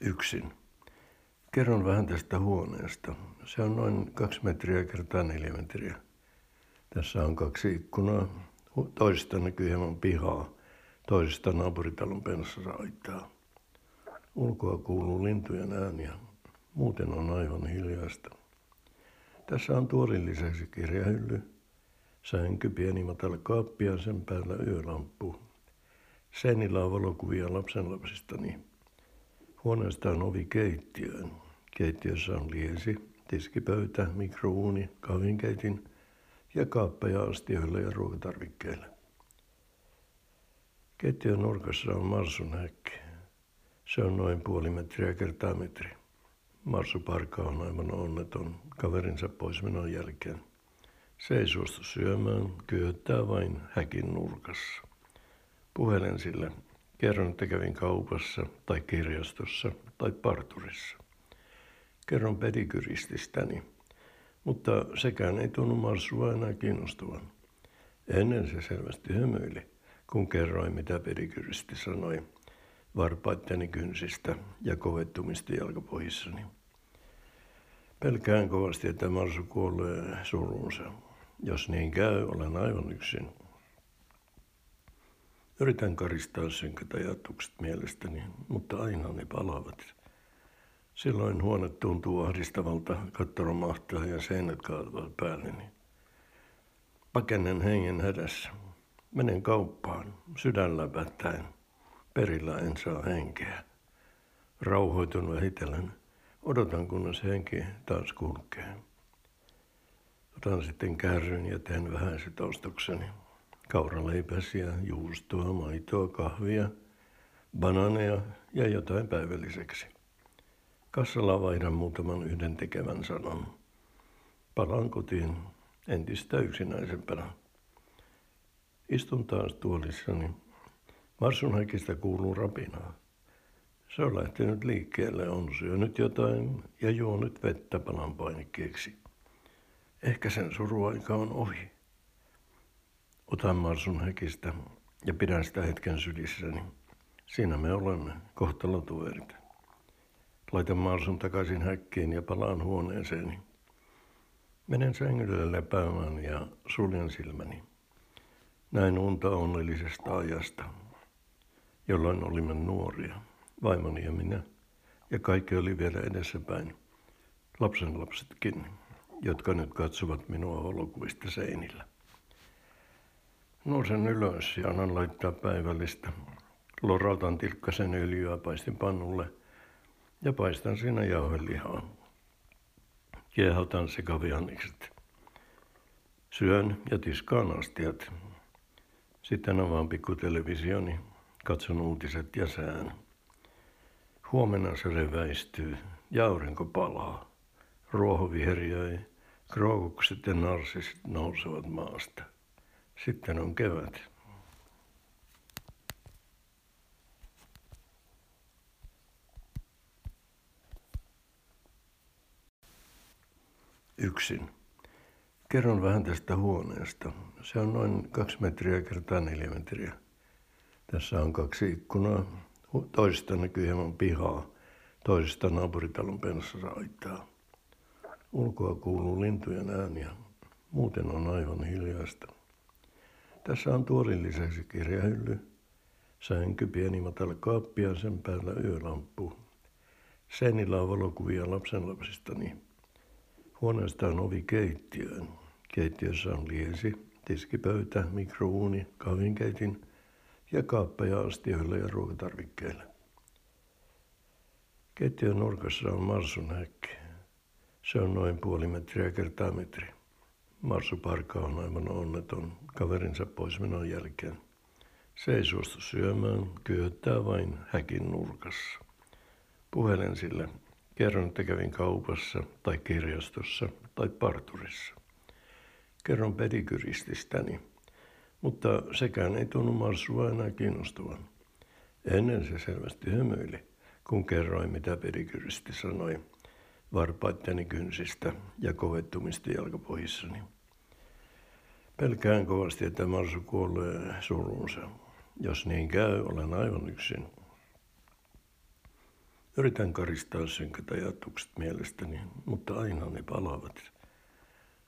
yksin. Kerron vähän tästä huoneesta. Se on noin kaksi metriä kertaa neljä metriä. Tässä on kaksi ikkunaa. Toisesta näkyy hieman pihaa, toisesta naapuritalon penssasaitaa. Ulkoa kuuluu lintujen ääniä. Muuten on aivan hiljaista. Tässä on tuolin lisäksi kirjahylly, sänky, pieni matala kaappi ja sen päällä yölamppu. Seinillä on valokuvia lapsenlapsistani. Huoneesta on ovi keittiöön. Keittiössä on liesi, tiskipöytä, mikrouuni, kahvinkeitin ja kaappeja astioille ja ruokatarvikkeille. Keittiön nurkassa on Marsun häkki. Se on noin puoli metriä kertaa metri. Marsu Parka on aivan onneton kaverinsa poismenon jälkeen. Se ei suostu syömään, kyöttää vain häkin nurkassa. Puhelen sille. Kerron, että kävin kaupassa tai kirjastossa tai parturissa. Kerron pedikyrististäni, mutta sekään ei tunnu Marsua enää kiinnostavan. Ennen se selvästi hymyili, kun kerroin, mitä pedikyristi sanoi varpaitteni kynsistä ja kovettumista jalkapohjissani. Pelkään kovasti, että Marsu kuolee surunsa. Jos niin käy, olen aivan yksin. Yritän karistaa synkät ajatukset mielestäni, mutta aina ne palavat. Silloin huone tuntuu ahdistavalta, katto ja seinät kaatuvat päälleni. Pakennen hengen hädässä. Menen kauppaan, sydän läpättäen. Perillä en saa henkeä. Rauhoitun vähitellen. Odotan, kunnes henki taas kulkee. Otan sitten kärryn ja teen vähäiset ostokseni. Kauraleipäsiä, juustoa, maitoa, kahvia, bananeja ja jotain päivälliseksi. Kassalla vaihdan muutaman yhden tekevän sanan. Palaan kotiin entistä yksinäisempänä. Istun taas tuolissani. Marsun häkistä kuuluu rapinaa. Se on lähtenyt liikkeelle, on syönyt jotain ja juonut vettä palan painikkeeksi. Ehkä sen suruaika on ohi. Otan Marsun häkistä ja pidän sitä hetken sylissäni. Siinä me olemme, kohtalotuverit. Laitan Marsun takaisin häkkiin ja palaan huoneeseeni. Menen sängylle lepäämään ja suljen silmäni. Näin unta onnellisesta ajasta, jolloin olimme nuoria, vaimoni ja minä, ja kaikki oli vielä edessäpäin, lapsenlapsetkin, jotka nyt katsovat minua valokuvista seinillä. Nousen ylös ja annan laittaa päivällistä. Lorautan tilkkasen öljyä paistin pannulle ja paistan siinä jauhelihaa. Kiehautan sekavihannikset. Syön ja tiskaan astiat. Sitten avaan pikkutelevisioni, katson uutiset ja sään. Huomenna se reväistyy ja aurinko palaa. Ruoho viheriöi, krookukset ja narsisit nousevat maasta. Sitten on kevät. Yksin. Kerron vähän tästä huoneesta. Se on noin kaksi metriä kertaa neljä metriä. Tässä on kaksi ikkunaa. Toisesta näkyy hieman pihaa, toisesta naapuritalon penssasaitaa. Ulkoa kuuluu lintujen ääniä. Muuten on aivan hiljaista. Tässä on tuolin lisäksi kirjahylly, sänky, pieni matala kaappi ja sen päällä yölamppu. Seinillä on valokuvia lapsenlapsistani. Huoneesta on ovi keittiöön. Keittiössä on liesi, tiskipöytä, mikrouuni, kahvinkeitin ja kaappeja astioille ja ruokatarvikkeille. Keittiön nurkassa on Marsun häkki. Se on noin puoli metriä kertaa metri. Marsu Parka on aivan onneton kaverinsa poismenon jälkeen. Se ei suostu syömään, kyöttää vain häkin nurkassa. Puhelen sille. Kerron, että kävin kaupassa tai kirjastossa tai parturissa. Kerron pedikyrististäni, mutta sekään ei tunnu Marsua enää kiinnostavan. Ennen se selvästi hymyili, kun kerroin, mitä pedikyristi sanoi varpaitteni kynsistä ja kovettumista jalkapohjissani. Pelkään kovasti, että Marsu kuolee surunsa. Jos niin käy, olen aivan yksin. Yritän karistaa synkät ajatukset mielestäni, mutta aina ne palaavat.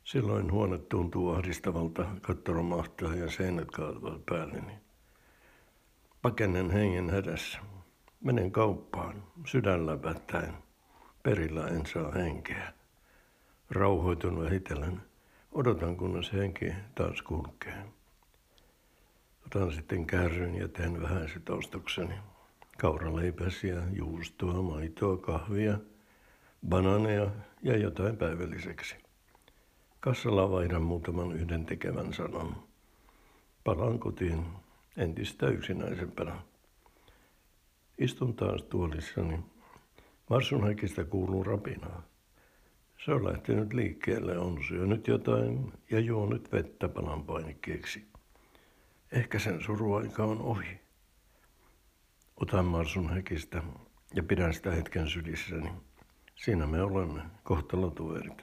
Silloin huone tuntuu ahdistavalta, katto romahtaa ja seinät kaatuvat päälleni. Pakenen hengen hädässä. Menen kauppaan, sydän läpättäen. Perillä en saa henkeä. Rauhoitun vähitellen. Odotan, kunnes henki taas kulkee. Otan sitten kärryn ja teen vähäiset ostokseni. Kauraleipäsiä, juustoa, maitoa, kahvia, bananeja ja jotain päivälliseksi. Kassalla vaihdan muutaman yhden tekevän sanan. Palaan kotiin entistä yksinäisempänä. Istun taas tuolissani. Marsunhäkistä kuuluu rapinaa. Se on lähtenyt liikkeelle, on syönyt jotain ja juonut vettä palan painikkeeksi. Ehkä sen suruaika on ohi. Otan Marsun häkistä ja pidän sitä hetken sylissäni. Siinä me olemme, kohtalotuverit.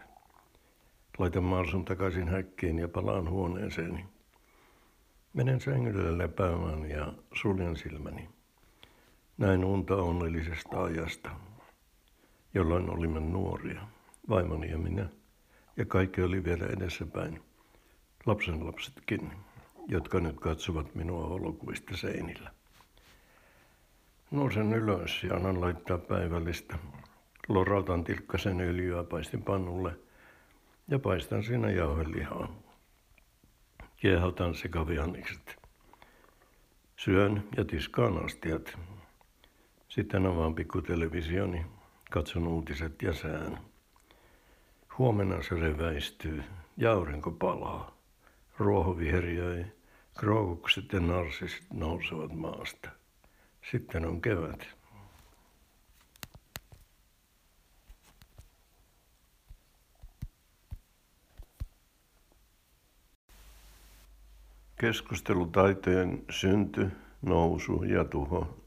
Laitan Marsun takaisin häkkiin ja palaan huoneeseeni. Menen sängylle lepäämään ja suljen silmäni. Näin unta onnellisesta ajasta, jolloin olimme nuoria, vaimoni ja minä, ja kaikki oli vielä edessäpäin, lapsen lapsetkin, jotka nyt katsovat minua holokuvista seinillä. Nousen ylös ja annan laittaa päivällistä. Lorautan tilkkasen öljyä paistin pannulle ja paistan siinä jauhelihaa. Kiehautan sekavihannikset. Syön ja tiskaan astiat. Sitten avaan pikkutelevisioni, katson uutiset ja sään. Huomenna se reväistyy ja aurinko palaa. Ruoho viheriöi, krookukset ja narsisit nousevat maasta. Sitten on kevät. Keskustelutaitojen synty, nousu ja tuho.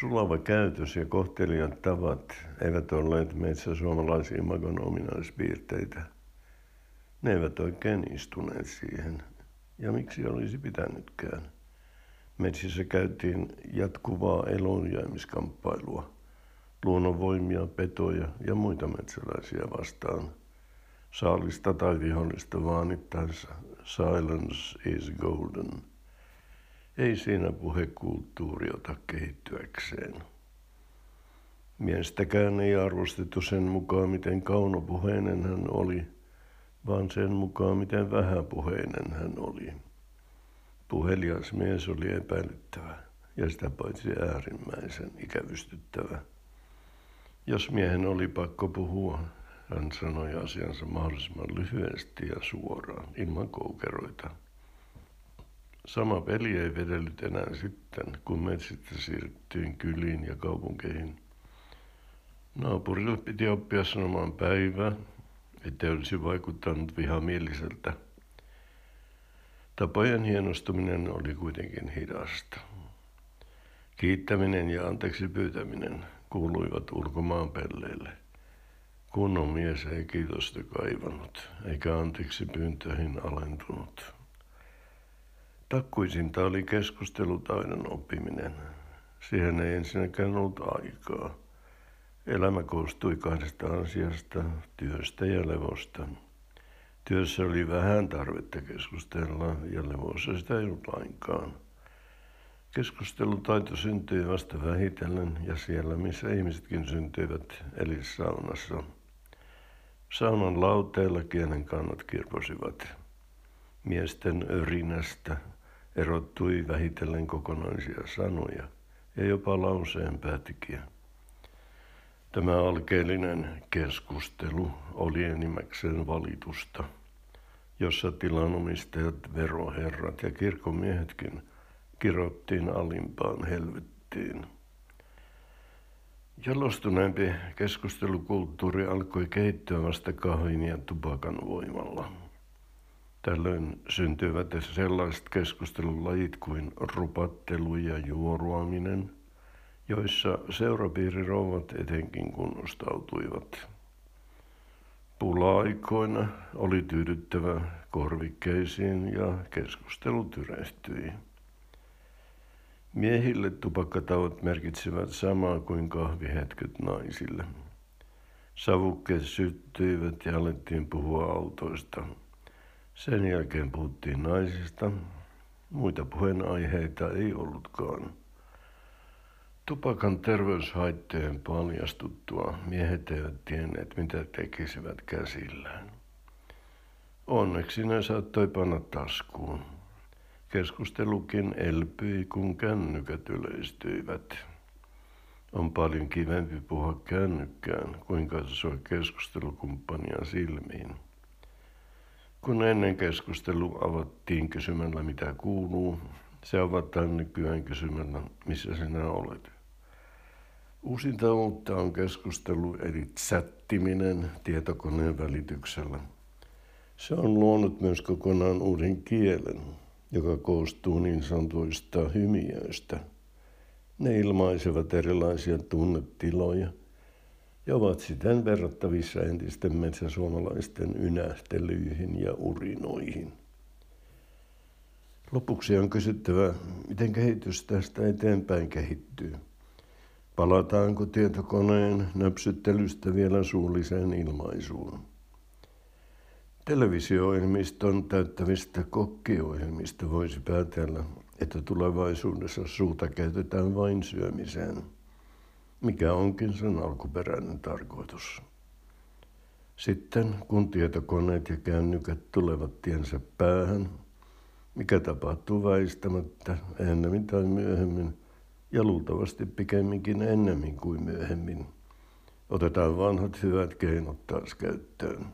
Sulava käytös ja kohtelijat tavat eivät olleet meissä suomalaisia imagon ominaispiirteitä. Ne eivät oikein istuneet siihen. Ja miksi olisi pitänytkään? Metsissä käytiin jatkuvaa elonjäämiskamppailua, luonnonvoimia, petoja ja muita metsäläisiä vastaan. Saalista tai vihollista vaanittaessa silence is golden. Ei siinä puhekulttuuri ota kehittyäkseen. Miestäkään ei arvostettu sen mukaan, miten kaunopuheinen hän oli, vaan sen mukaan, miten vähäpuheinen hän oli. Puhelias mies oli epäilyttävä ja sitä paitsi äärimmäisen ikävystyttävä. Jos miehen oli pakko puhua, hän sanoi asiansa mahdollisimman lyhyesti ja suoraan, ilman koukeroita. Sama peli ei vedellyt enää sitten, kun metsistä siirryttiin kyliin ja kaupunkeihin. Naapurille piti oppia sanomaan päivä, ettei olisi vaikuttanut vihamieliseltä. Tapojen hienostuminen oli kuitenkin hidasta. Kiittäminen ja anteeksi pyytäminen kuuluivat ulkomaan pelleille. Kunnon mies ei kiitosta kaivannut, eikä anteeksi pyyntöihin alentunut. Takkuisinta oli keskustelutaidon oppiminen. Siihen ei ensinnäkään ollut aikaa. Elämä koostui kahdesta asiasta, työstä ja levosta. Työssä oli vähän tarvetta keskustella ja levossa sitä ei ollut lainkaan. Keskustelutaito syntyi vasta vähitellen ja siellä, missä ihmisetkin syntyivät, eli saunassa. Saunan lauteella kielen kannat kirposivat. Miesten örinästä erottui vähitellen kokonaisia sanoja ja jopa lauseen päätikiä. Tämä alkeellinen keskustelu oli enimmäkseen valitusta, jossa tilanomistajat, veroherrat ja kirkomiehetkin kirottiin alimpaan helvettiin. Jalostuneempi keskustelukulttuuri alkoi kehittyä vasta kahvin ja tupakan voimalla. Tällöin syntyivät sellaiset keskustelulajit kuin rupattelu ja juoruaminen – joissa seurapiirirouvat etenkin kunnostautuivat. Pula-aikoina oli tyydyttävä korvikkeisiin ja keskustelu tyrehtyi. Miehille tupakkatauot merkitsevät samaa kuin kahvihetket naisille. Savukkeet syttyivät ja alettiin puhua autoista. Sen jälkeen puhuttiin naisista. Muita puheenaiheita ei ollutkaan. Tupakan terveyshaittojen paljastuttua miehet eivät tienneet, mitä tekisivät käsillään. Onneksi ne saattoi panna taskuun. Keskustelukin elpyi, kun kännykät yleistyivät. On paljon kivempi puhua kännykkään kuin katsoa keskustelukumppania silmiin. Kun ennen keskustelua avattiin kysymällä mitä kuuluu, se avataan nykyään kysymällä missä sinä olet. Uusinta uutta on keskustelu eli chattiminen tietokoneen välityksellä. Se on luonut myös kokonaan uuden kielen, joka koostuu niin sanotuista hymiöistä. Ne ilmaisevat erilaisia tunnetiloja ja ovat siten verrattavissa entisten metsäsuomalaisten ynähtelyihin ja urinoihin. Lopuksi on kysyttävä, miten kehitys tästä eteenpäin kehittyy. Palataanko tietokoneen nöpsyttelystä vielä suulliseen ilmaisuun? Televisio-ohjelmiston täyttävistä kokkiohjelmista voisi päätellä, että tulevaisuudessa suuta käytetään vain syömiseen, mikä onkin sen alkuperäinen tarkoitus. Sitten kun tietokoneet ja kännykät tulevat tiensä päähän, mikä tapahtuu väistämättä ennemmin tai myöhemmin, ja luultavasti pikemminkin ennemmin kuin myöhemmin, otetaan vanhat hyvät keinot taas käyttöön.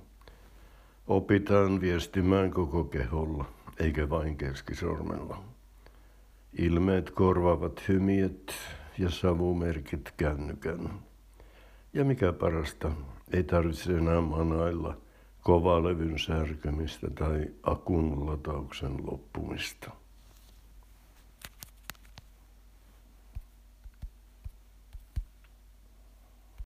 Opitaan viestimään koko keholla, eikä vain keskisormella. Ilmeet korvaavat hymiöt ja savumerkit kännykän. Ja mikä parasta, ei tarvitse enää manailla kovalevyn särkemistä tai akun latauksen loppumista.